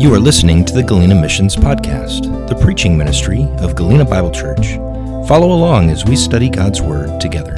You are listening to the Galena Missions Podcast, the preaching ministry of Galena Bible Church. Follow along as we study God's Word together.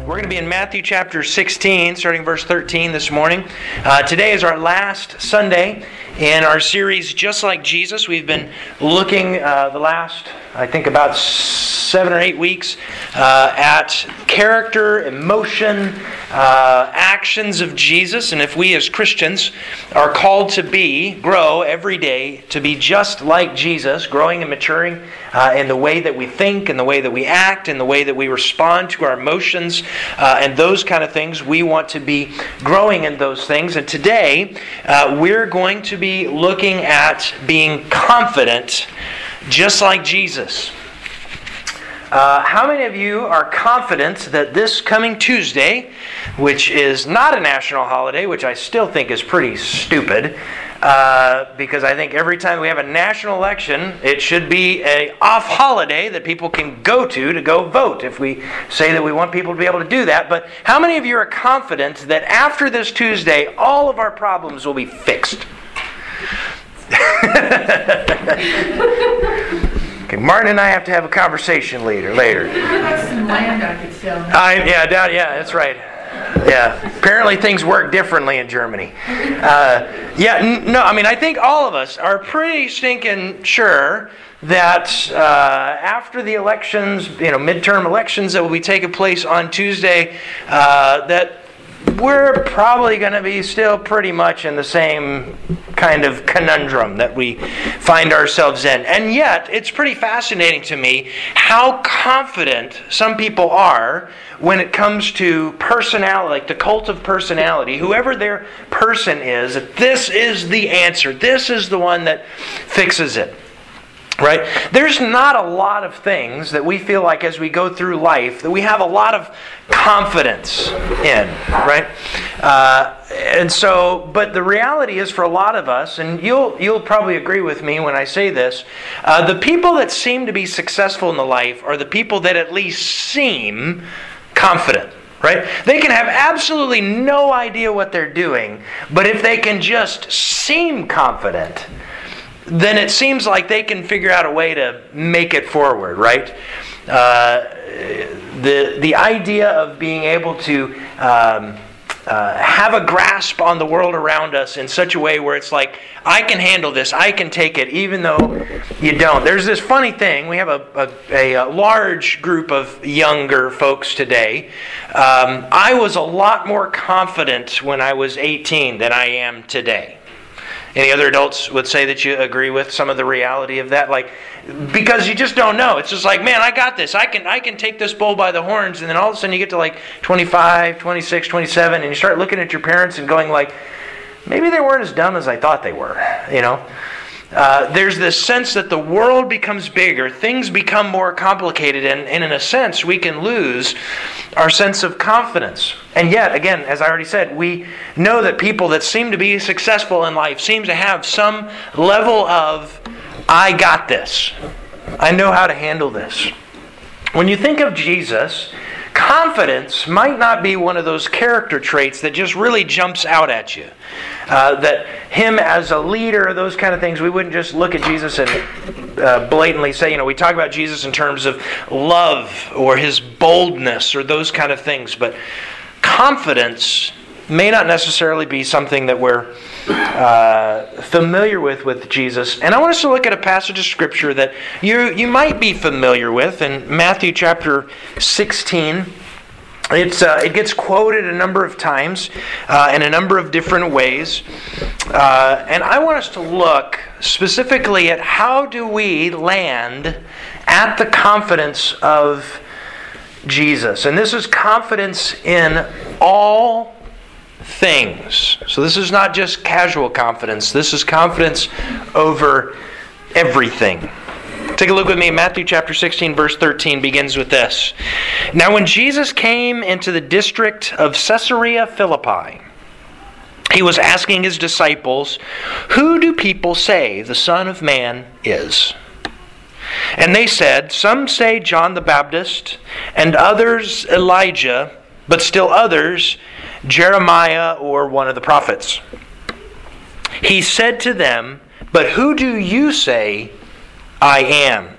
We're going to be in Matthew chapter 16, starting verse 13 this morning. Uh, today is our last Sunday in our series, Just Like Jesus. We've been looking uh, the last, I think, about seven or eight weeks uh, at character, emotion, uh, actions of Jesus. And if we as Christians are called to be, grow every day, to be just like Jesus, growing and maturing uh, in the way that we think, in the way that we act, in the way that we respond to our emotions, uh, and those kind of things, we want to be growing in those things. And today, uh, we're going to be looking at being confident just like Jesus. Uh, how many of you are confident that this coming Tuesday, which is not a national holiday, which I still think is pretty stupid, uh, because I think every time we have a national election, it should be a off holiday that people can go to to go vote. If we say that we want people to be able to do that, but how many of you are confident that after this Tuesday, all of our problems will be fixed? Okay, Martin and I have to have a conversation later. Later. I yeah, down, yeah, that's right. Yeah, apparently things work differently in Germany. Uh, yeah, n- no, I mean, I think all of us are pretty stinking sure that uh, after the elections, you know, midterm elections that will be taking place on Tuesday, uh, that we're probably going to be still pretty much in the same kind of conundrum that we find ourselves in. And yet, it's pretty fascinating to me how confident some people are when it comes to personality, like the cult of personality, whoever their person is, that this is the answer, this is the one that fixes it. Right? There's not a lot of things that we feel like as we go through life that we have a lot of confidence in, right? Uh, and so, but the reality is for a lot of us, and you'll you'll probably agree with me when I say this, uh, the people that seem to be successful in the life are the people that at least seem confident. Right? They can have absolutely no idea what they're doing, but if they can just seem confident, then it seems like they can figure out a way to make it forward, right? Uh, the, the idea of being able to um, uh, have a grasp on the world around us in such a way where it's like, I can handle this, I can take it, even though you don't. There's this funny thing. We have a, a, a large group of younger folks today. Um, I was a lot more confident when I was 18 than I am today. Any other adults would say that you agree with some of the reality of that? Like, because you just don't know. It's just like, man, I got this. I can, I can take this bull by the horns. And then all of a sudden you get to like 25, 26, 27, and you start looking at your parents and going like, maybe they weren't as dumb as I thought they were, you know? Uh, there's this sense that the world becomes bigger, things become more complicated, and, and, in a sense, we can lose our sense of confidence. And yet, again, as I already said, we know that people that seem to be successful in life seem to have some level of, I got this. I know how to handle this. When you think of Jesus, confidence might not be one of those character traits that just really jumps out at you. Uh, that him as a leader, those kind of things, we wouldn't just look at Jesus and uh, blatantly say, you know, we talk about Jesus in terms of love or his boldness or those kind of things, but confidence may not necessarily be something that we're uh, familiar with with Jesus. And I want us to look at a passage of Scripture that you, you might be familiar with in Matthew chapter 16. It's, uh, it gets quoted a number of times uh, in a number of different ways. Uh, and I want us to look specifically at how do we land at the confidence of Jesus. And this is confidence in all things. So this is not just casual confidence, this is confidence over everything. Take a look with me. Matthew chapter 16, verse 13 begins with this. Now, when Jesus came into the district of Caesarea Philippi, he was asking his disciples, Who do people say the Son of Man is? And they said, Some say John the Baptist, and others Elijah, but still others Jeremiah or one of the prophets. he said to them, But who do you say I am?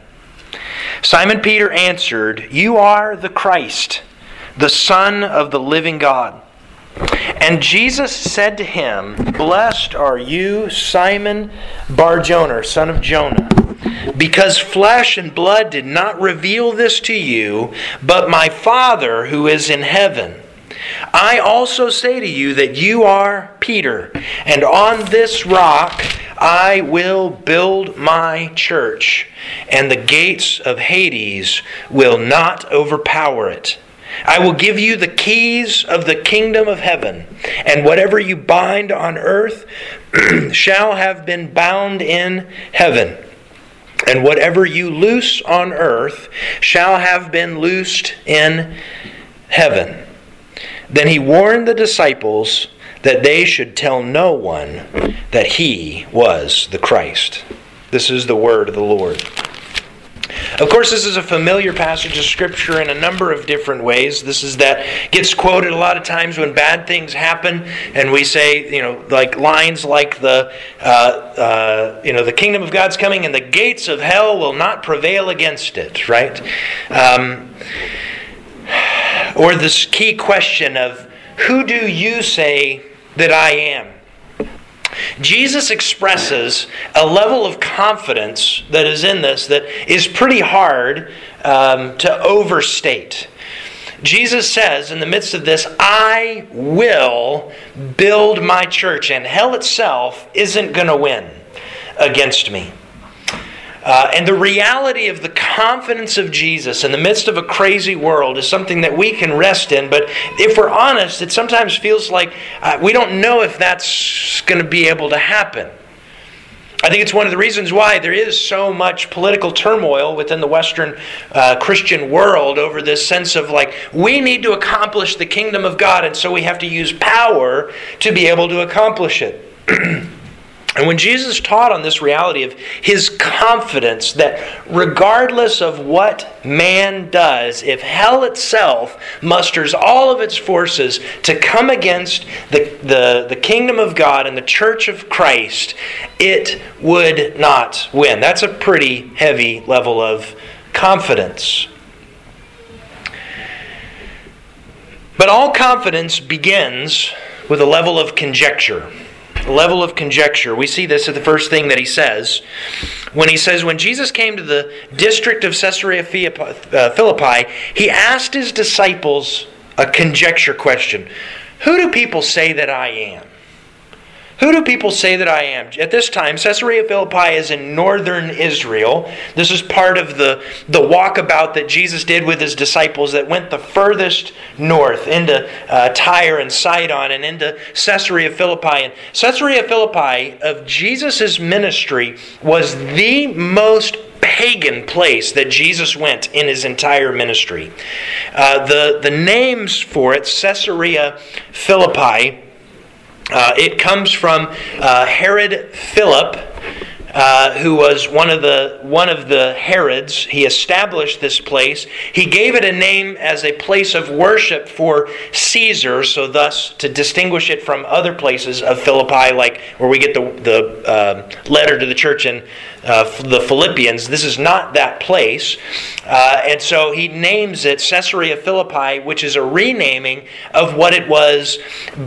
Simon Peter answered, You are the Christ, the Son of the living God. And Jesus said to him, Blessed are you, Simon Barjona, son of Jonah, because flesh and blood did not reveal this to you, but my Father who is in heaven. I also say to you that you are Peter, and on this rock I will build my church, and the gates of Hades will not overpower it. I will give you the keys of the kingdom of heaven, and whatever you bind on earth shall have been bound in heaven. And whatever you loose on earth shall have been loosed in heaven. Then he warned the disciples that they should tell no one that he was the Christ. This is the word of the Lord. Of course, this is a familiar passage of Scripture in a number of different ways. This is that gets quoted a lot of times when bad things happen, and we say, you know, like lines like the, uh, uh, you know, the kingdom of God's coming, and the gates of hell will not prevail against it. Right? Um, or this key question of who do you say that I am? Jesus expresses a level of confidence that is in this that is pretty hard um, to overstate. Jesus says in the midst of this, I will build my church, and hell itself isn't going to win against me. Uh, and the reality of the confidence of Jesus in the midst of a crazy world is something that we can rest in. But if we're honest, it sometimes feels like uh, we don't know if that's going to be able to happen. I think it's one of the reasons why there is so much political turmoil within the Western uh, Christian world over this sense of like, we need to accomplish the kingdom of God, and so we have to use power to be able to accomplish it. And when Jesus taught on this reality of his confidence that regardless of what man does, if hell itself musters all of its forces to come against the, the, the kingdom of God and the church of Christ, it would not win. That's a pretty heavy level of confidence. But all confidence begins with a level of conjecture level of conjecture. We see this at the first thing that he says. When he says, When Jesus came to the district of Caesarea uh, Philippi, he asked his disciples a conjecture question Who do people say that I am? Who do people say that I am? At this time, Caesarea Philippi is in northern Israel. This is part of the, the walkabout that Jesus did with his disciples that went the furthest north into uh, Tyre and Sidon and into Caesarea Philippi. And Caesarea Philippi of Jesus' ministry was the most pagan place that Jesus went in his entire ministry. Uh, the, the names for it, Caesarea Philippi, uh, it comes from uh, Herod Philip, uh, who was one of the one of the Herods. He established this place. He gave it a name as a place of worship for Caesar, so thus to distinguish it from other places of Philippi, like where we get the the uh, letter to the church in uh, the Philippians. This is not that place. Uh, and so he names it Caesarea Philippi, which is a renaming of what it was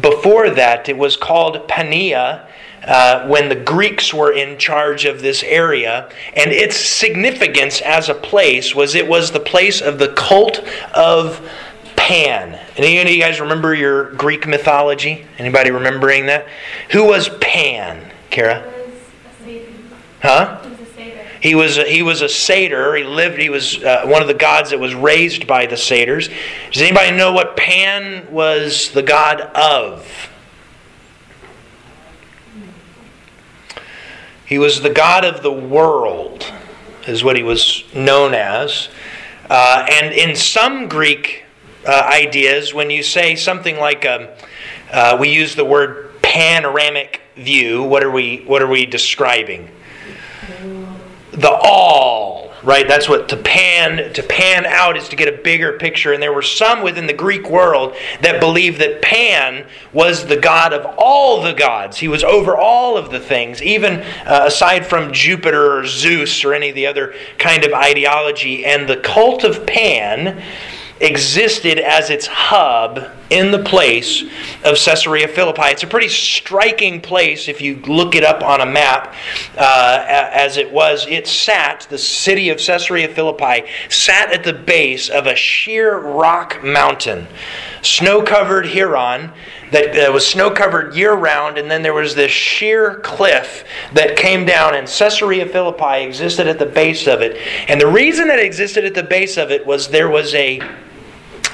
before that. It was called Pania. Uh, when the Greeks were in charge of this area, and its significance as a place was it was the place of the cult of Pan. Any of you guys remember your Greek mythology? Anybody remembering that? Who was Pan, Kara? Huh? He was a, he was a satyr. He lived. He was uh, one of the gods that was raised by the satyrs. Does anybody know what Pan was the god of? He was the god of the world, is what he was known as. Uh, and in some Greek uh, ideas, when you say something like, um, uh, we use the word panoramic view, what are we what are we describing? the all right? That's what to pan to pan out is to get a bigger picture. And there were some within the Greek world that believed that Pan was the god of all the gods. He was over all of the things, even uh, aside from Jupiter or Zeus or any of the other kind of ideology. And the cult of Pan existed as its hub in the place of Caesarea Philippi. It's a pretty striking place if you look it up on a map, uh, as it was. It sat, the city of Caesarea Philippi, sat at the base of a sheer rock mountain, snow covered Hermon. That uh, was snow covered year round, and then there was this sheer cliff that came down, and Caesarea Philippi existed at the base of it. And the reason that it existed at the base of it was there was a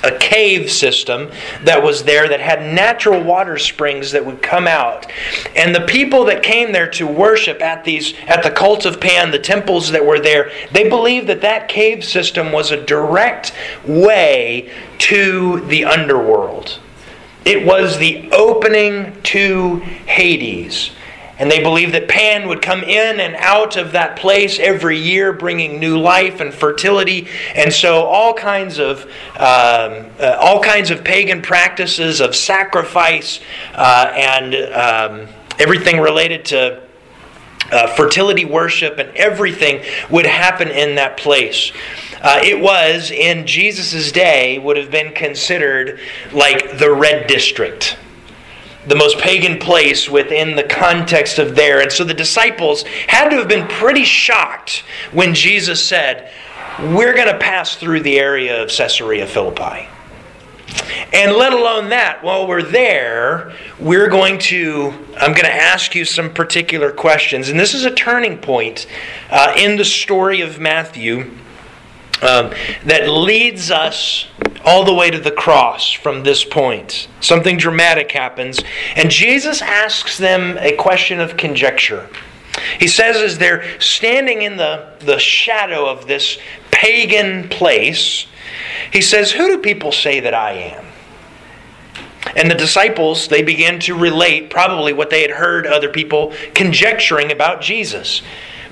a cave system that was there that had natural water springs that would come out. And the people that came there to worship at these at the cult of Pan, the temples that were there, they believed that that cave system was a direct way to the underworld. It was the opening to Hades. And they believed that Pan would come in and out of that place every year, bringing new life and fertility. And so, all kinds of um, uh, all kinds of pagan practices of sacrifice uh, and um, everything related to uh, fertility worship and everything would happen in that place. Uh, it was in Jesus' day would have been considered like the red district the most pagan place within the context of there. And so the disciples had to have been pretty shocked when Jesus said, We're going to pass through the area of Caesarea Philippi. And let alone that, while we're there, we're going to, I'm going to ask you some particular questions. And this is a turning point uh, in the story of Matthew um, that leads us all the way to the cross from this point. Something dramatic happens, and Jesus asks them a question of conjecture. He says, as they're standing in the, the shadow of this pagan place, he says, Who do people say that I am? And the disciples, they began to relate probably what they had heard other people conjecturing about Jesus.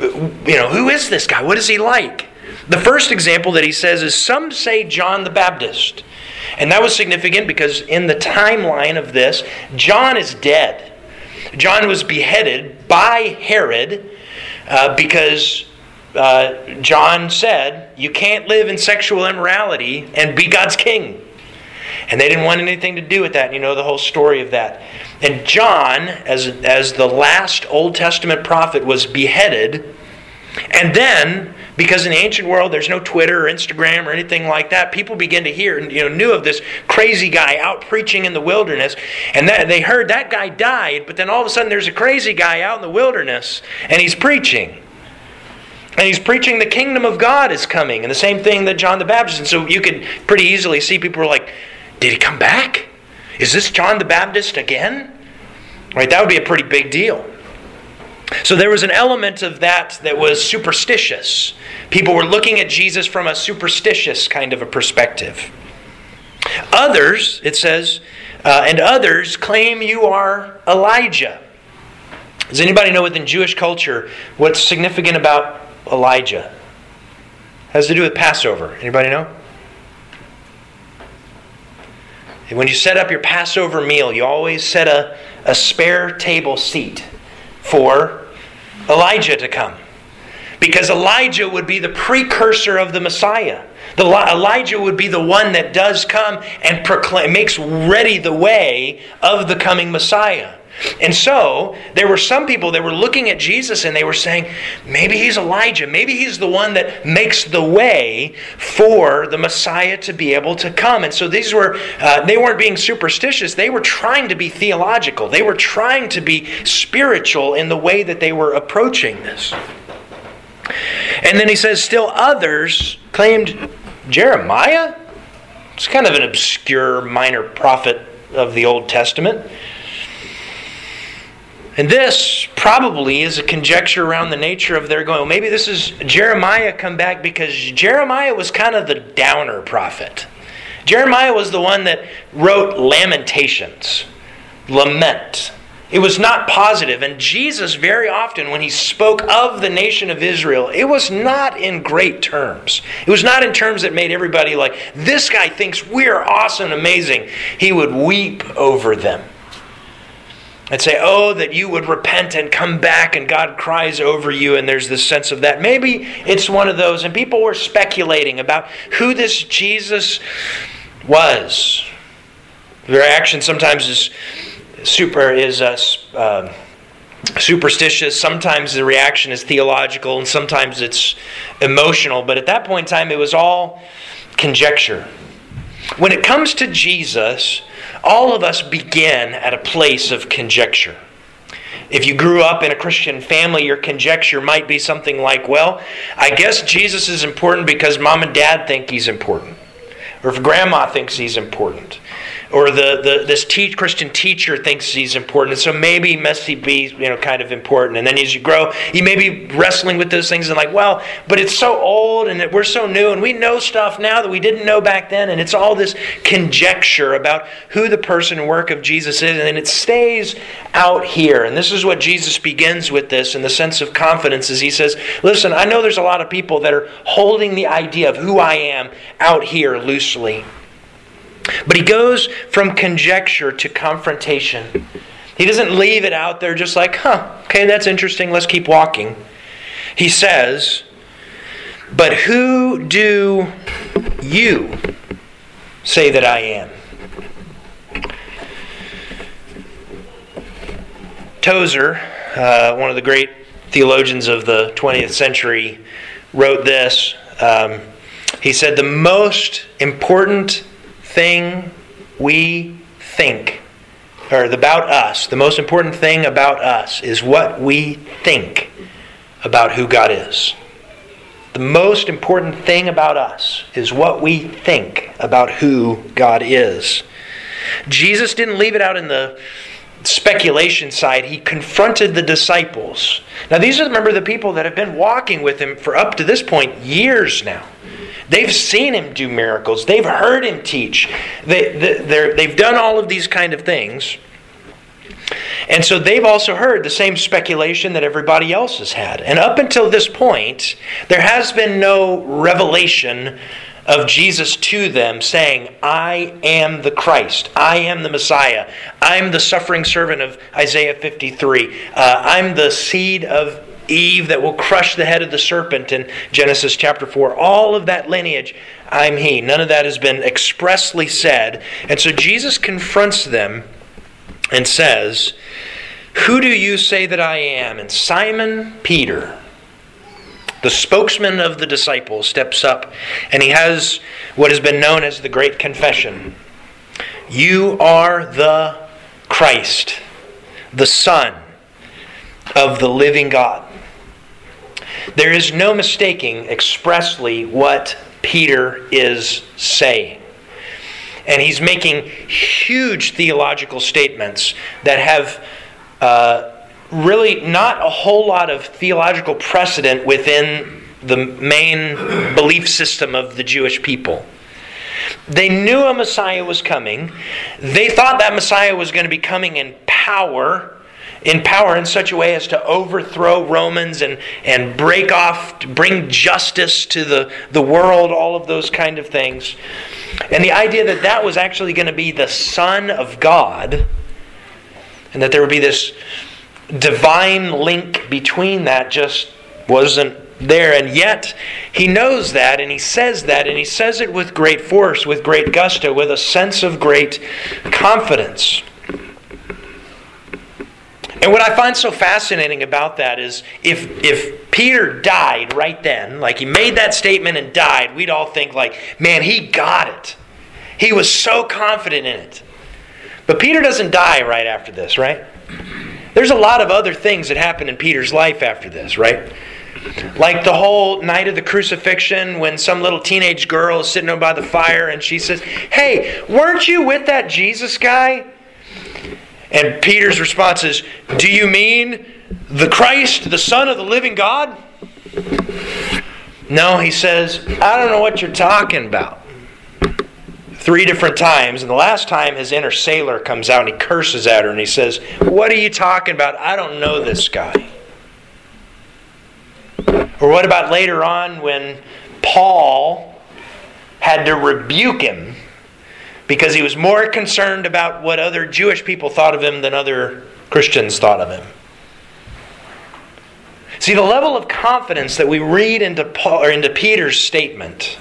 You know, who is this guy? What is he like? The first example that he says is some say John the Baptist. And that was significant because in the timeline of this, John is dead. John was beheaded by Herod uh, because uh, John said, You can't live in sexual immorality and be God's king. And they didn't want anything to do with that. You know the whole story of that. And John, as, as the last Old Testament prophet, was beheaded. And then because in the ancient world there's no Twitter or Instagram or anything like that. People begin to hear and you know knew of this crazy guy out preaching in the wilderness, and that, they heard that guy died, but then all of a sudden there's a crazy guy out in the wilderness and he's preaching. And he's preaching the kingdom of God is coming, and the same thing that John the Baptist. And so you could pretty easily see people were like, Did he come back? Is this John the Baptist again? Right, that would be a pretty big deal. So there was an element of that that was superstitious. People were looking at Jesus from a superstitious kind of a perspective. Others, it says, uh, and others claim you are Elijah. Does anybody know within Jewish culture what's significant about Elijah? It has to do with Passover. Anybody know? When you set up your Passover meal, you always set a, a spare table seat for Elijah to come. Because Elijah would be the precursor of the Messiah. The, Elijah would be the one that does come and proclaim, makes ready the way of the coming Messiah. And so, there were some people that were looking at Jesus and they were saying, maybe he's Elijah. Maybe he's the one that makes the way for the Messiah to be able to come. And so, these were, uh, they weren't being superstitious. They were trying to be theological. They were trying to be spiritual in the way that they were approaching this. And then he says, still others claimed Jeremiah. It's kind of an obscure minor prophet of the Old Testament. And this probably is a conjecture around the nature of their going. Well, maybe this is Jeremiah come back because Jeremiah was kind of the downer prophet. Jeremiah was the one that wrote Lamentations, lament It was not positive. And Jesus, very often, when he spoke of the nation of Israel, it was not in great terms. It was not in terms that made everybody like, this guy thinks we're awesome, amazing. He would weep over them and say, Oh, that you would repent and come back, and God cries over you, and there's this sense of that. Maybe it's one of those, and people were speculating about who this Jesus was. The reaction sometimes is super is uh, uh, superstitious. Sometimes the reaction is theological, and sometimes it's emotional. But at that point in time, it was all conjecture. When it comes to Jesus, all of us begin at a place of conjecture. If you grew up in a Christian family, your conjecture might be something like, well, I guess Jesus is important because mom and dad think he's important. Or if grandma thinks he's important or the, the this Christian teacher thinks he's important, and so maybe must be you know kind of important. And then as you grow, you may be wrestling with those things and like, well, but it's so old and we're so new and we know stuff now that we didn't know back then, and it's all this conjecture about who the person and work of Jesus is, and it stays out here. And this is what Jesus begins with this in the sense of confidence, as he says, "Listen, I know there's a lot of people that are holding the idea of who I am out here loosely." But he goes from conjecture to confrontation. He doesn't leave it out there just like, huh, okay, that's interesting, let's keep walking. He says, But who do you say that I am? Tozer, uh, one of the great theologians of the 20th century, wrote this. Um, he said, The most important thing we think, or about us, the most important thing about us is what we think about who God is. The most important thing about us is what we think about who God is. Jesus didn't leave it out in the speculation side. He confronted the disciples. Now, these are, remember, the people that have been walking with him for up to this point years now. They've seen him do miracles. They've heard him teach. They, they, have done all of these kind of things. And so they've also heard the same speculation that everybody else has had. And up until this point, there has been no revelation of Jesus to them saying, I am the Christ. I am the Messiah. I'm the suffering servant of Isaiah 53. Uh, I'm the seed of Eve that will crush the head of the serpent in Genesis chapter 4. All of that lineage, I'm He. None of that has been expressly said. And so Jesus confronts them and says, Who do you say that I am? And Simon Peter, the spokesman of the disciples, steps up and he has what has been known as the Great Confession. You are the Christ, the Son of the living God. There is no mistaking expressly what Peter is saying. And he's making huge theological statements that have uh, really not a whole lot of theological precedent within the main belief system of the Jewish people. They knew a Messiah was coming. They thought that Messiah was going to be coming in power in power in such a way as to overthrow Romans and, and break off, bring justice to the, the world, all of those kind of things. And the idea that that was actually going to be the Son of God, and that there would be this divine link between that just wasn't there. And yet, he knows that, and he says that, and he says it with great force, with great gusto, with a sense of great confidence. And what I find so fascinating about that is if if Peter died right then, like he made that statement and died, we'd all think like, man, he got it. He was so confident in it. But Peter doesn't die right after this, right? There's a lot of other things that happen in Peter's life after this, right? Like the whole night of the crucifixion when some little teenage girl is sitting over by the fire and she says, Hey, weren't you with that Jesus guy? And Peter's response is, Do you mean the Christ, the Son of the living God? No, he says, I don't know what you're talking about. three different times. And the last time, his inner sailor comes out and he curses at her and he says, What are you talking about? I don't know this guy. Or what about later on when Paul had to rebuke him because he was more concerned about what other Jewish people thought of him than other Christians thought of him? See, the level of confidence that we read into, Paul, or into Peter's statement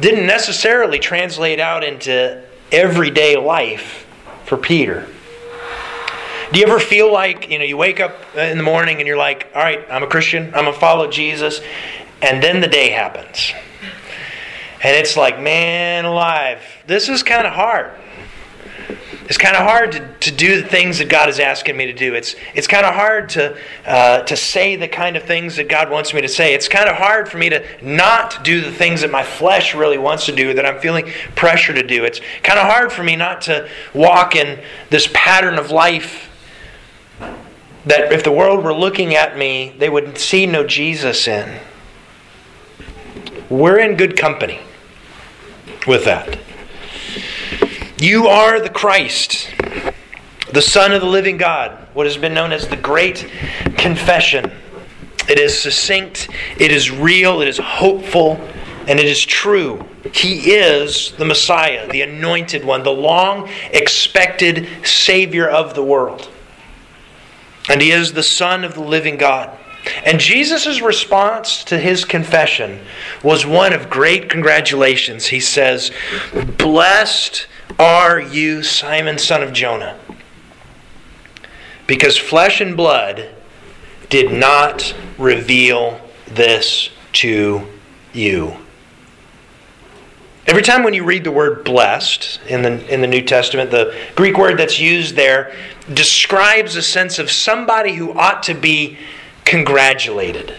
didn't necessarily translate out into everyday life for Peter. Do you ever feel like, you know, you wake up in the morning and you're like, all right, I'm a Christian, I'm going to follow Jesus, and then the day happens. And it's like, man alive, this is kind of hard. It's kind of hard to, to do the things that God is asking me to do. It's, it's kind of hard to, uh, to say the kind of things that God wants me to say. It's kind of hard for me to not do the things that my flesh really wants to do, that I'm feeling pressure to do. It's kind of hard for me not to walk in this pattern of life that if the world were looking at me, they would see no Jesus in. We're in good company with that. You are the Christ, the Son of the living God, what has been known as the Great Confession. It is succinct, it is real, it is hopeful, and it is true. He is the Messiah, the anointed one, the long expected Savior of the world. And He is the Son of the living God. And Jesus' response to his confession was one of great congratulations. He says, Blessed are you, Simon, son of Jonah? Because flesh and blood did not reveal this to you. Every time when you read the word blessed in the, in the New Testament, the Greek word that's used there describes a sense of somebody who ought to be congratulated.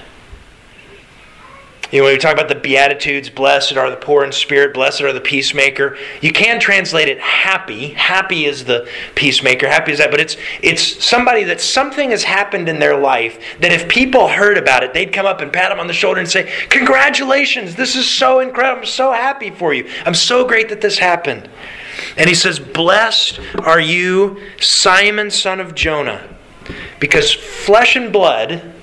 You know, when we talk about the Beatitudes, blessed are the poor in spirit, blessed are the peacemaker. You can translate it happy. Happy is the peacemaker, happy is that, but it's it's somebody that something has happened in their life that if people heard about it, they'd come up and pat them on the shoulder and say, Congratulations, this is so incredible. I'm so happy for you. I'm so great that this happened. And he says, Blessed are you, Simon, son of Jonah, because flesh and blood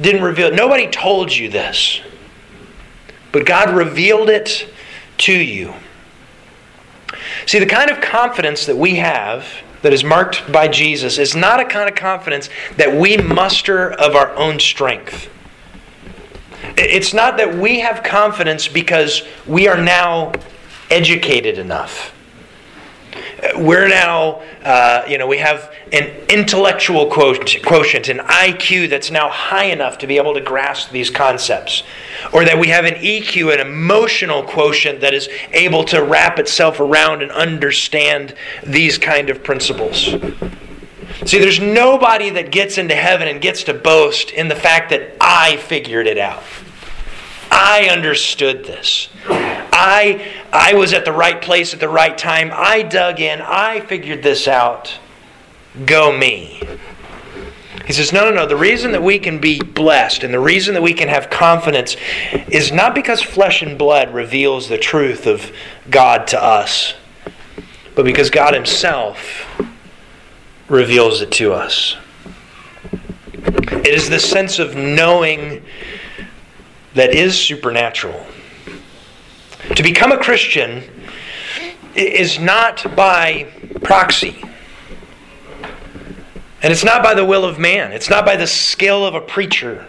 didn't reveal Nobody told you this. But God revealed it to you. See, the kind of confidence that we have that is marked by Jesus is not a kind of confidence that we muster of our own strength. It's not that we have confidence because we are now educated enough we're now, uh, you know, we have an intellectual quotient, an IQ that's now high enough to be able to grasp these concepts. Or that we have an EQ, an emotional quotient that is able to wrap itself around and understand these kind of principles. See, there's nobody that gets into heaven and gets to boast in the fact that I figured it out. I understood this. I, I was at the right place at the right time. I dug in. I figured this out. Go me. He says, No, no, no. The reason that we can be blessed and the reason that we can have confidence is not because flesh and blood reveals the truth of God to us, but because God Himself reveals it to us. It is the sense of knowing that is supernatural. To become a Christian is not by proxy. And it's not by the will of man. It's not by the skill of a preacher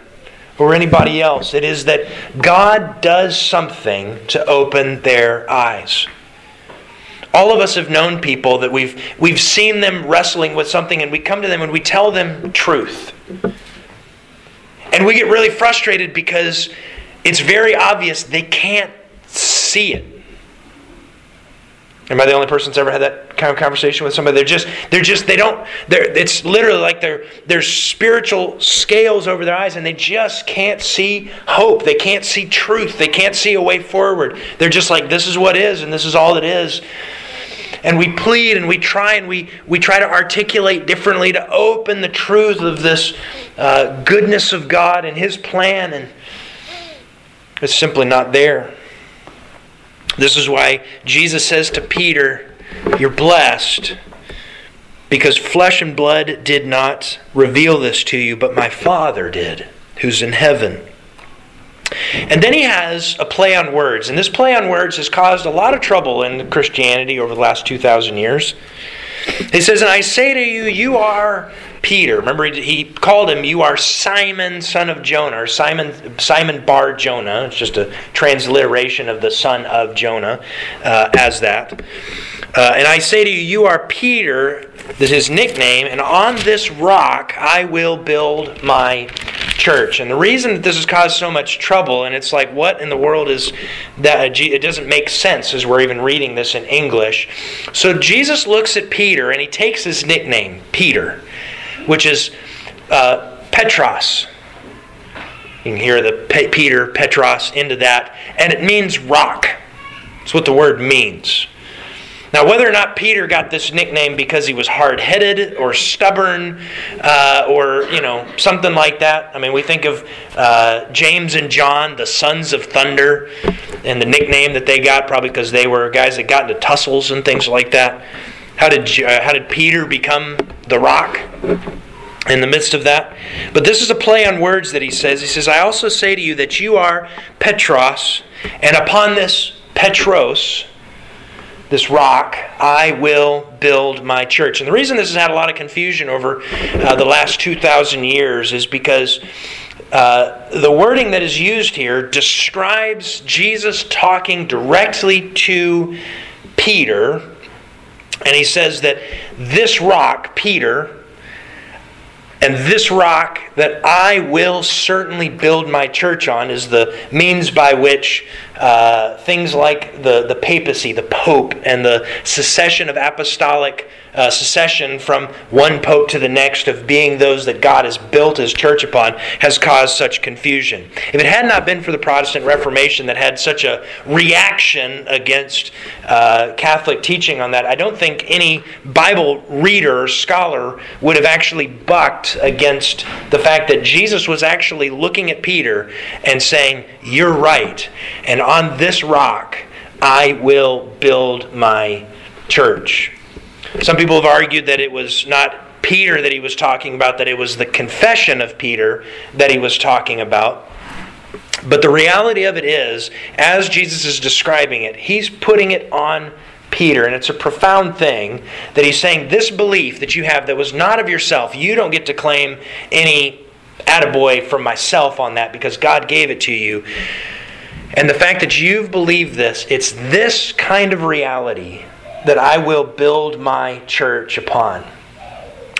or anybody else. It is that God does something to open their eyes. All of us have known people that we've, we've seen them wrestling with something, and we come to them and we tell them truth. And we get really frustrated because it's very obvious they can't see it. Am I the only person that's ever had that kind of conversation with somebody? They're just, they're just, they don't, they're, it's literally like they're, there's spiritual scales over their eyes and they just can't see hope. They can't see truth. They can't see a way forward. They're just like, this is what is and this is all it is. And we plead and we try and we, we try to articulate differently to open the truth of this uh, goodness of God and His plan, and it's simply not there. This is why Jesus says to Peter, You're blessed because flesh and blood did not reveal this to you, but my Father did, who's in heaven. And then he has a play on words, and this play on words has caused a lot of trouble in Christianity over the last 2,000 years. He says, And I say to you, you are Peter. Remember, he called him, You are Simon, son of Jonah, or Simon, Simon Bar Jonah. It's just a transliteration of the son of Jonah uh, as that. Uh, and I say to you, You are Peter, this is his nickname, and on this rock I will build my church. And the reason that this has caused so much trouble, and it's like, what in the world is that? It doesn't make sense as we're even reading this in English. So Jesus looks at Peter and he takes his nickname, Peter, which is uh, Petros. You can hear the Pe- Peter, Petros into that, and it means rock. That's what the word means. Now, whether or not Peter got this nickname because he was hard headed or stubborn uh, or, you know, something like that. I mean, we think of uh, James and John, the sons of thunder, and the nickname that they got probably because they were guys that got into tussles and things like that. How did, uh, how did Peter become the rock? in the midst of that. But this is a play on words that he says. He says, I also say to you that you are Petros, and upon this Petros, this rock, I will build my church. And the reason this has had a lot of confusion over uh, the last 2,000 years is because uh, the wording that is used here describes Jesus talking directly to Peter. And he says that this rock, Peter, and this rock that I will certainly build my church on is the means by which uh, things like the, the papacy, the pope, and the succession of apostolic uh, succession from one pope to the next of being those that God has built his church upon has caused such confusion. If it had not been for the Protestant Reformation that had such a reaction against uh, Catholic teaching on that, I don't think any Bible reader or scholar would have actually bucked against the fact that Jesus was actually looking at Peter and saying, You're right, and on this rock I will build my church. Some people have argued that it was not Peter that he was talking about, that it was the confession of Peter that he was talking about. But the reality of it is, as Jesus is describing it, he's putting it on Peter, and it's a profound thing that he's saying this belief that you have that was not of yourself, you don't get to claim any attaboy from myself on that because God gave it to you. And the fact that you've believed this, it's this kind of reality that I will build my church upon.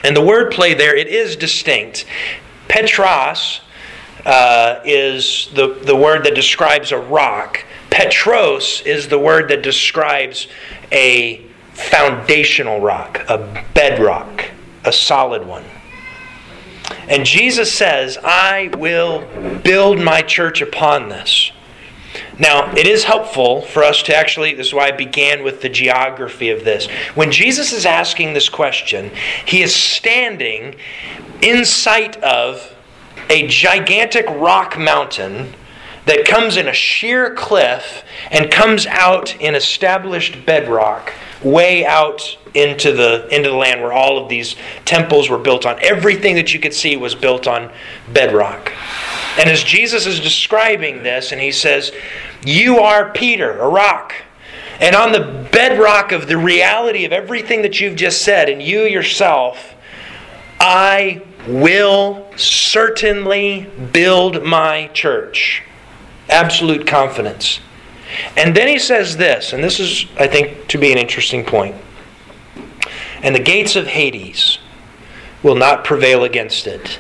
And the word play there, it is distinct. Petros uh, is the, the word that describes a rock. Petros is the word that describes a foundational rock, a bedrock, a solid one. And Jesus says, I will build my church upon this. Now, it is helpful for us to actually, this is why I began with the geography of this. When Jesus is asking this question, he is standing in sight of a gigantic rock mountain that comes in a sheer cliff and comes out in established bedrock way out into the into the land where all of these temples were built on everything that you could see was built on bedrock and as Jesus is describing this, and he says, You are Peter, a rock. And on the bedrock of the reality of everything that you've just said, and you yourself, I will certainly build my church. Absolute confidence. And then he says this, and this is, I think, to be an interesting point. And the gates of Hades will not prevail against it.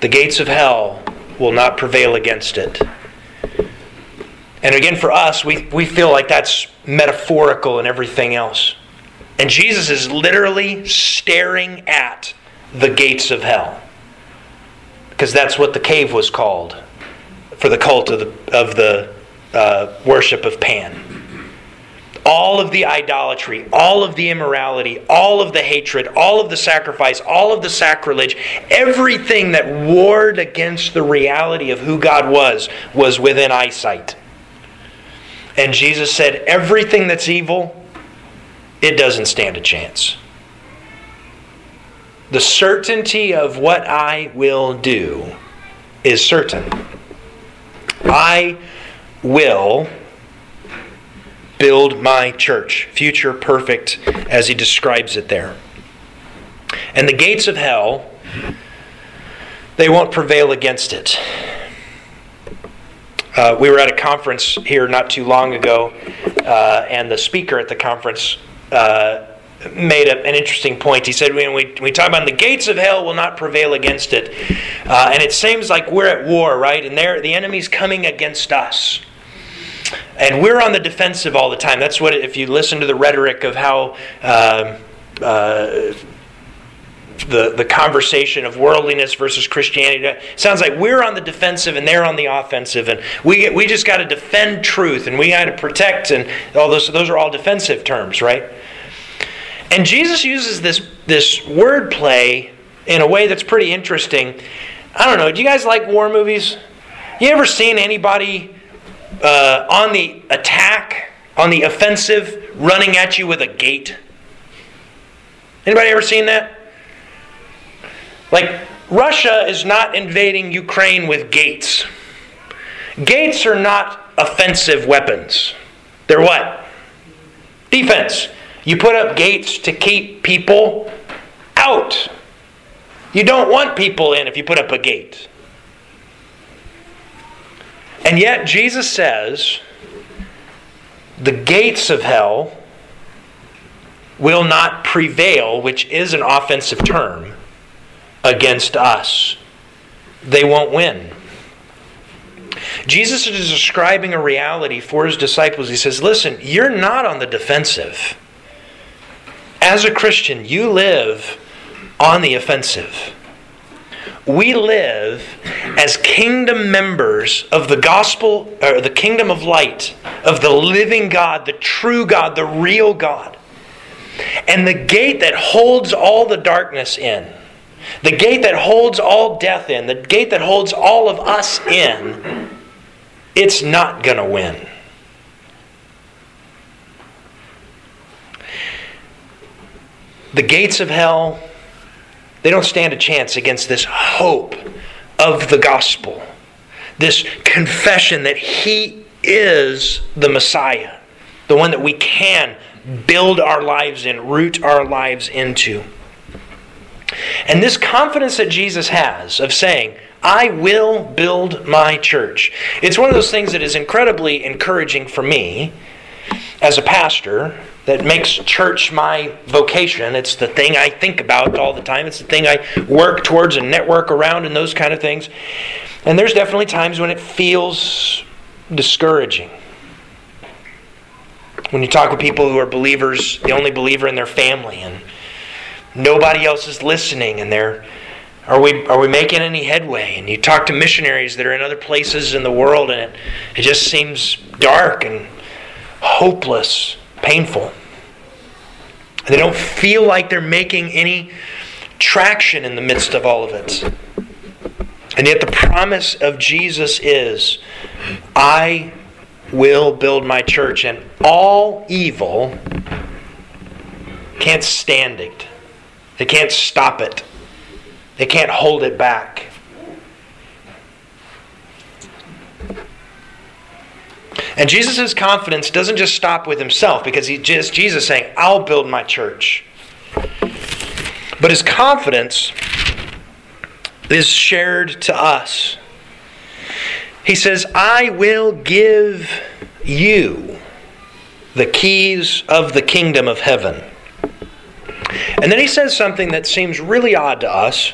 The gates of hell will not prevail against it. And again, for us, we, we feel like that's metaphorical and everything else. And Jesus is literally staring at the gates of hell. Because that's what the cave was called for the cult of the, of the uh, worship of Pan all of the idolatry, all of the immorality, all of the hatred, all of the sacrifice, all of the sacrilege, everything that warred against the reality of who God was, was within eyesight. And Jesus said, everything that's evil, it doesn't stand a chance. The certainty of what I will do is certain. I will build my church, future perfect, as he describes it there. And the gates of hell, they won't prevail against it. Uh, we were at a conference here not too long ago, uh, and the speaker at the conference uh, made a, an interesting point. He said, when we, we talk about the gates of hell will not prevail against it. Uh, and it seems like we're at war, right? And the enemy's coming against us. And we're on the defensive all the time. That's what, if you listen to the rhetoric of how uh, uh, the, the conversation of worldliness versus Christianity. It sounds like we're on the defensive and they're on the offensive, and we, we just got to defend truth and we got to protect, and all those, those are all defensive terms, right? And Jesus uses this, this word play in a way that's pretty interesting. I don't know, do you guys like war movies? You ever seen anybody uh, on the attack, on the offensive, running at you with a gate? Anybody ever seen that? Like, Russia is not invading Ukraine with gates. Gates are not offensive weapons. They're what? Defense. You put up gates to keep people out. You don't want people in if you put up a gate. And yet, Jesus says the gates of hell will not prevail, which is an offensive term against us. They won't win. Jesus is describing a reality for his disciples. He says, Listen, you're not on the defensive. As a Christian, you live on the offensive. We live as kingdom members of the gospel, or the kingdom of light, of the living God, the true God, the real God. And the gate that holds all the darkness in the gate that holds all death in, the gate that holds all of us in, it's not going to win. The gates of hell, they don't stand a chance against this hope of the gospel, this confession that He is the Messiah, the one that we can build our lives in, root our lives into. And this confidence that Jesus has of saying, I will build my church. It's one of those things that is incredibly encouraging for me as a pastor that makes church my vocation. It's the thing I think about all the time. It's the thing I work towards and network around and those kind of things. And there's definitely times when it feels discouraging. When you talk with people who are believers, the only believer in their family, and nobody else is listening and they're are we are we making any headway and you talk to missionaries that are in other places in the world and it, it just seems dark and hopeless painful. They don't feel like they're making any traction in the midst of all of it. And yet the promise of Jesus is I will build my church and all evil can't stand it. They can't stop it, they can't hold it back. And Jesus' confidence doesn't just stop with himself because he just Jesus saying, I'll build my church. But his confidence is shared to us. He says, I will give you the keys of the kingdom of heaven. And then he says something that seems really odd to us.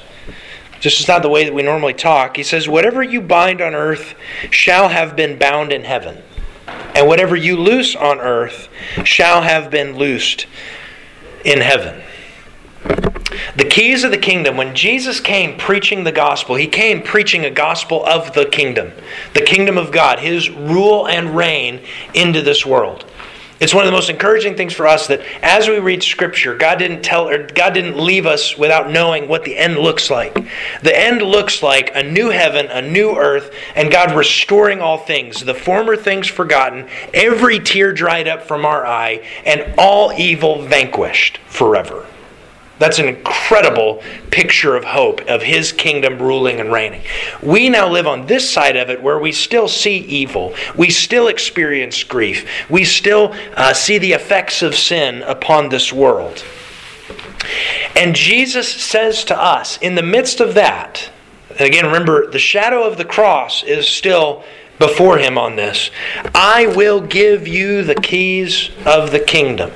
This is not the way that we normally talk. He says, Whatever you bind on earth shall have been bound in heaven, and whatever you loose on earth shall have been loosed in heaven. The keys of the kingdom, when Jesus came preaching the gospel, he came preaching a gospel of the kingdom, the kingdom of God, his rule and reign into this world. It's one of the most encouraging things for us that as we read Scripture, God didn't tell or God didn't leave us without knowing what the end looks like. The end looks like a new heaven, a new earth, and God restoring all things, the former things forgotten, every tear dried up from our eye, and all evil vanquished forever. That's an incredible picture of hope of his kingdom ruling and reigning. We now live on this side of it where we still see evil. We still experience grief. We still uh, see the effects of sin upon this world. And Jesus says to us, in the midst of that, and again, remember, the shadow of the cross is still before him on this. I will give you the keys of the kingdom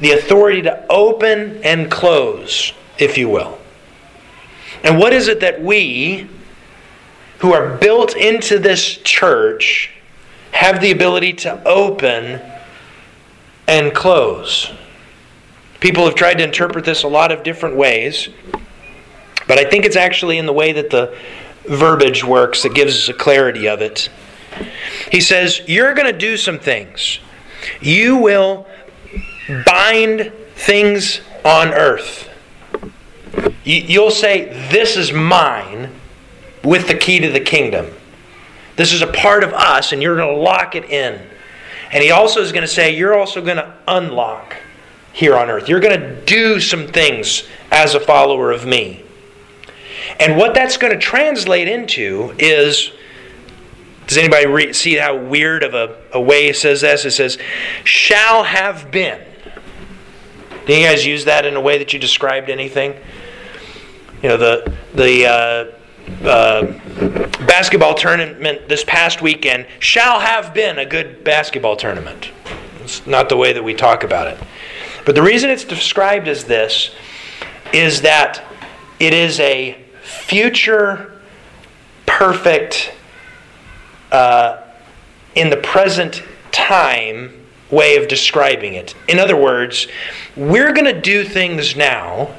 the authority to open and close, if you will. And what is it that we, who are built into this church, have the ability to open and close? People have tried to interpret this a lot of different ways, but I think it's actually in the way that the verbiage works that gives us a clarity of it. He says, You're going to do some things. You will bind things on earth. You'll say, This is mine with the key to the kingdom. This is a part of us, and you're going to lock it in. And he also is going to say, You're also going to unlock here on earth. You're going to do some things as a follower of me. And what that's going to translate into is does anybody re- see how weird of a, a way he says this? It says, shall have been. Do you guys use that in a way that you described anything? You know, the the uh, uh, basketball tournament this past weekend shall have been a good basketball tournament. It's not the way that we talk about it. But the reason it's described as this is that it is a future perfect, uh, in the present time way of describing it. In other words, we're going to do things now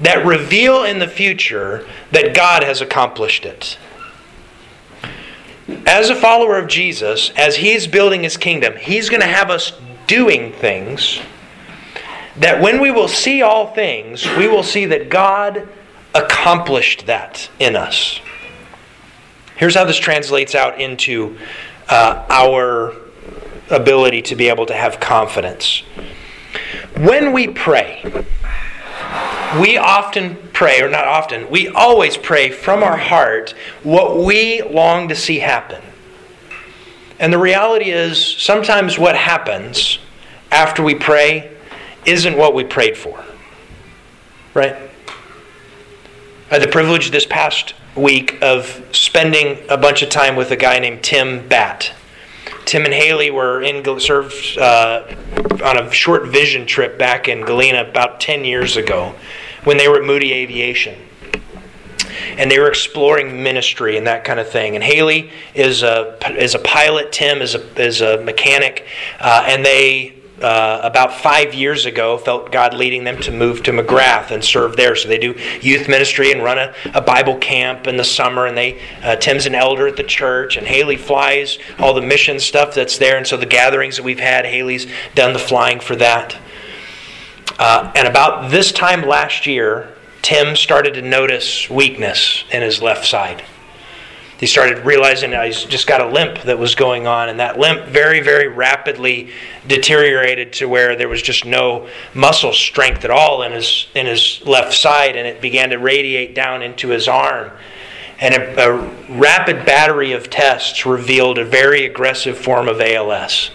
that reveal in the future that God has accomplished it. As a follower of Jesus, as He's building His kingdom, He's going to have us doing things that when we will see all things, we will see that God accomplished that in us. Here's how this translates out into uh, our ability to be able to have confidence. When we pray, we often pray, or not often, we always pray from our heart what we long to see happen. And the reality is, sometimes what happens after we pray isn't what we prayed for. Right? I had the privilege this past week of spending a bunch of time with a guy named Tim Batt. Tim and Haley were in served uh, on a short vision trip back in Galena about 10 years ago when they were at Moody Aviation. And they were exploring ministry and that kind of thing. And Haley is a, is a pilot, Tim is a, is a mechanic, uh, and they uh, about five years ago felt God leading them to move to McGrath and serve there. So they do youth ministry and run a, a Bible camp in the summer. And they uh, Tim's an elder at the church, and Haley flies all the mission stuff that's there. And so the gatherings that we've had, Haley's done the flying for that. Uh, and about this time last year, Tim started to notice weakness in his left side he started realizing he's just got a limp that was going on, and that limp very, very rapidly deteriorated to where there was just no muscle strength at all in his in his left side, and it began to radiate down into his arm. And a, a rapid battery of tests revealed a very aggressive form of ALS,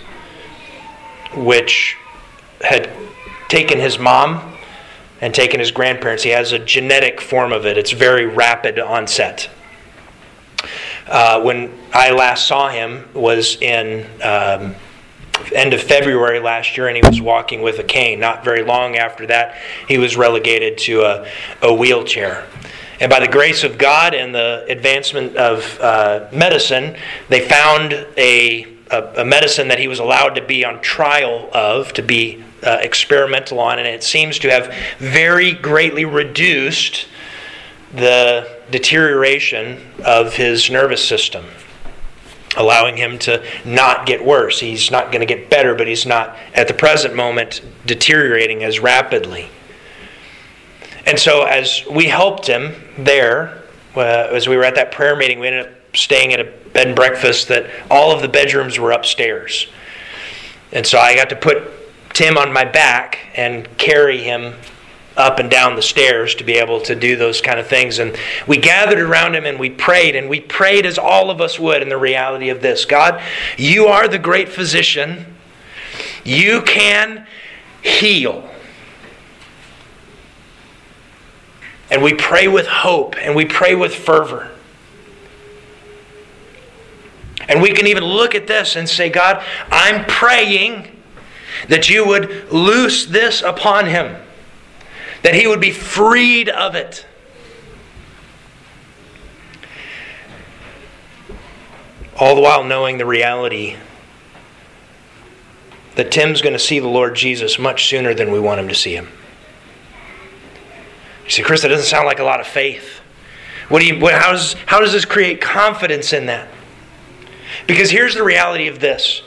which had taken his mom and taken his grandparents. He has a genetic form of it. It's very rapid onset uh, when I last saw him was in um, end of February last year, and he was walking with a cane. Not very long after that, he was relegated to a, a wheelchair. And by the grace of God and the advancement of uh, medicine, they found a, a, a, medicine that he was allowed to be on trial of, to be uh, experimental on, and it seems to have very greatly reduced the deterioration of his nervous system. allowing him to not get worse. He's not going to get better, but he's not, at the present moment, deteriorating as rapidly. And so, as we helped him there, uh, as we were at that prayer meeting, we ended up staying at a bed and breakfast that all of the bedrooms were upstairs. And so I got to put Tim on my back and carry him up and down the stairs to be able to do those kind of things. And we gathered around him and we prayed, and we prayed as all of us would in the reality of this God, you are the great physician. You can heal. And we pray with hope and we pray with fervor. And we can even look at this and say, God, I'm praying that you would loose this upon him that he would be freed of it. All the while knowing the reality that Tim's going to see the Lord Jesus much sooner than we want him to see him. You see, Chris, that doesn't sound like a lot of faith. What do you, what, how, does, how does this create confidence in that? Because here's the reality of this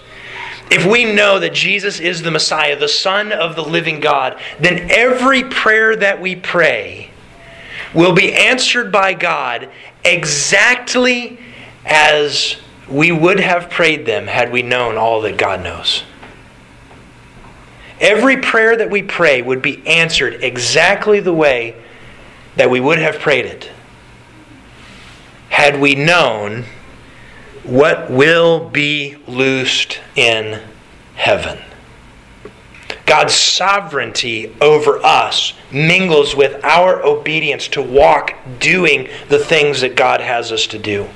if we know that Jesus is the Messiah, the Son of the living God, then every prayer that we pray will be answered by God exactly as we would have prayed them had we known all that God knows. Every prayer that we pray would be answered exactly the way that we would have prayed it had we known what will be loosed in heaven. God's sovereignty over us mingles with our obedience to walk doing the things that God has us to do.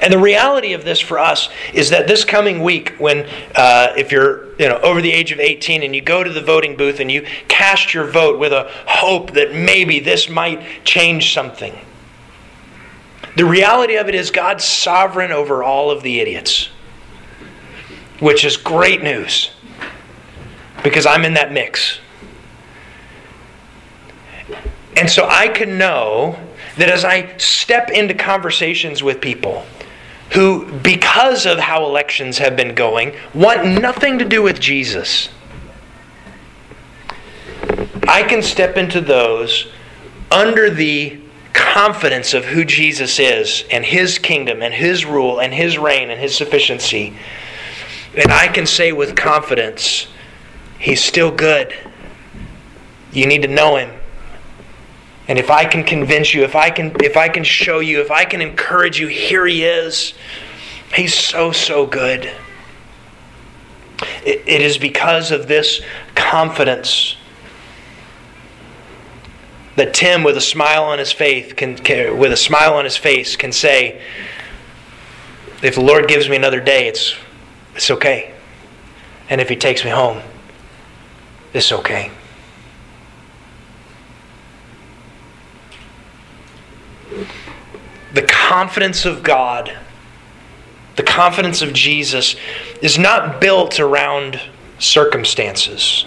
And the reality of this for us is that this coming week, when uh, if you're you know over the age of 18 and you go to the voting booth and you cast your vote with a hope that maybe this might change something, the reality of it is God's sovereign over all of the idiots, which is great news because I'm in that mix. And so I can know that as I step into conversations with people who, because of how elections have been going, want nothing to do with Jesus, I can step into those under the confidence of who Jesus is and his kingdom and his rule and his reign and his sufficiency. And I can say with confidence, he's still good. You need to know him. And if I can convince you, if I can if I can show you, if I can encourage you, here he is. He's so so good. it, it is because of this confidence that Tim, with a smile on his face, can, can, with a smile on his face, can say, "If the Lord gives me another day, it's it's okay, and if He takes me home, it's okay." The confidence of God, the confidence of Jesus, is not built around circumstances.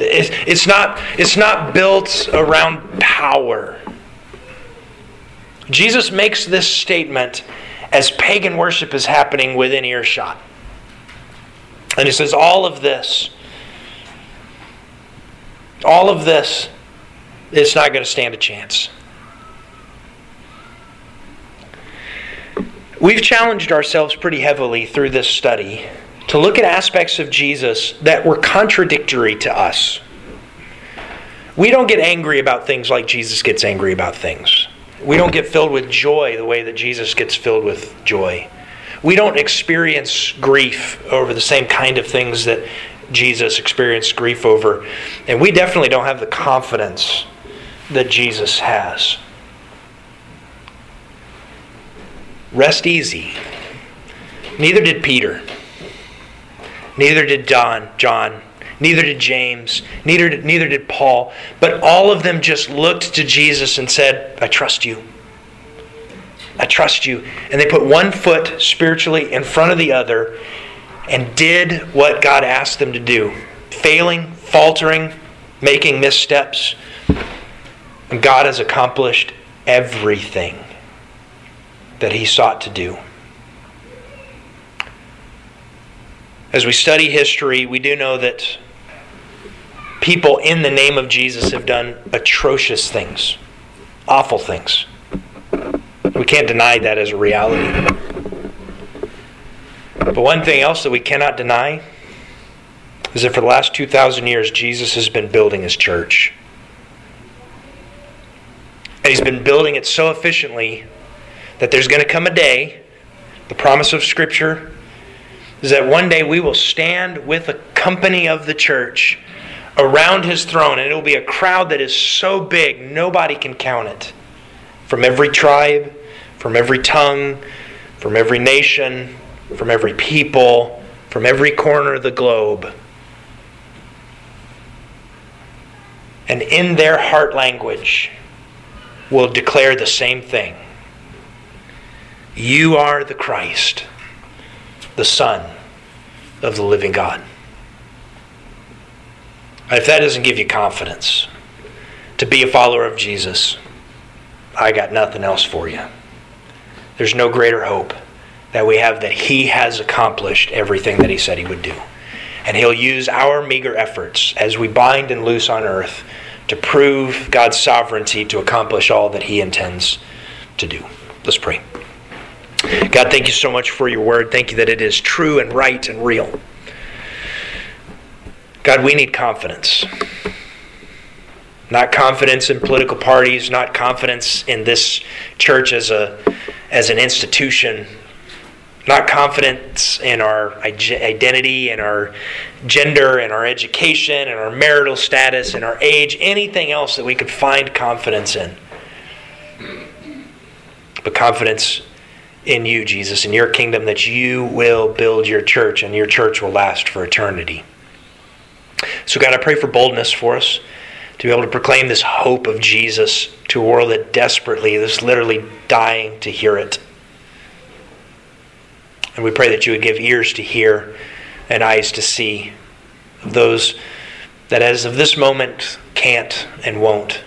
It's not, it's not built around power. Jesus makes this statement as pagan worship is happening within earshot. And he says, All of this, all of this, it's not going to stand a chance. We've challenged ourselves pretty heavily through this study to look at aspects of Jesus that were contradictory to us. We don't get angry about things like Jesus gets angry about things. We don't get filled with joy the way that Jesus gets filled with joy. We don't experience grief over the same kind of things that Jesus experienced grief over. And we definitely don't have the confidence that Jesus has. Rest easy. Neither did Peter. Neither did John, John. Neither did James. Neither did, neither did Paul. But all of them just looked to Jesus and said, I trust you. I trust you. And they put one foot spiritually in front of the other and did what God asked them to do, failing, faltering, making missteps. And God has accomplished everything. that he sought to do. As we study history, we do know that people in the name of Jesus have done atrocious things, awful things. We can't deny that as a reality. But one thing else that we cannot deny is that for the last 2,000 years, Jesus has been building his church. And he's been building it so efficiently that there's going to come a day, the promise of Scripture is that one day we will stand with a company of the church around his throne, and it'll be a crowd that is so big nobody can count it. From every tribe, from every tongue, from every nation, from every people, from every corner of the globe. And in their heart language, will declare the same thing You are the Christ, the Son of the living God. If that doesn't give you confidence to be a follower of Jesus, I got nothing else for you. There's no greater hope that we have that He has accomplished everything that He said He would do. And He'll use our meager efforts as we bind and loose on earth to prove God's sovereignty to accomplish all that He intends to do. Let's pray. God, thank you so much for your word. Thank you that it is true and right and real. God, we need confidence. Not confidence in political parties, not confidence in this church as a as an institution, not confidence in our identity and our gender and our education and our marital status and our age, anything else that we could find confidence in. But confidence in you, Jesus, in your kingdom, that you will build your church and your church will last for eternity. So, God, I pray for boldness for us to be able to proclaim this hope of Jesus to a world that desperately is literally dying to hear it. And we pray that you would give ears to hear and eyes to see of those that, as of this moment, can't and won't.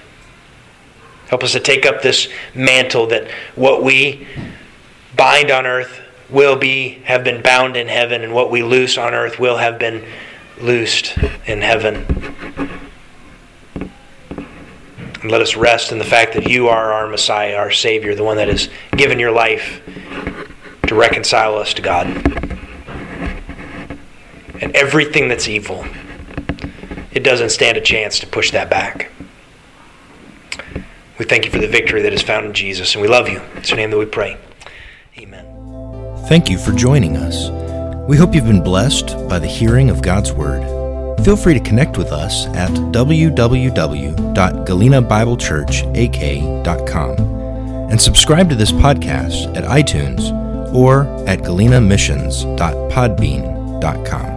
Help us to take up this mantle that what we bind on earth will be have been bound in heaven, and what we loose on earth will have been loosed in heaven. And let us rest in the fact that you are our Messiah, our Savior, the one that has given your life to reconcile us to God. And everything that's evil, it doesn't stand a chance to push that back. We thank you for the victory that is found in Jesus, and we love you. It's your name that we pray. Amen. Thank you for joining us. We hope you've been blessed by the hearing of God's Word. Feel free to connect with us at www.galenabiblechurchak.com and subscribe to this podcast at iTunes or at galenamissions.podbean.com.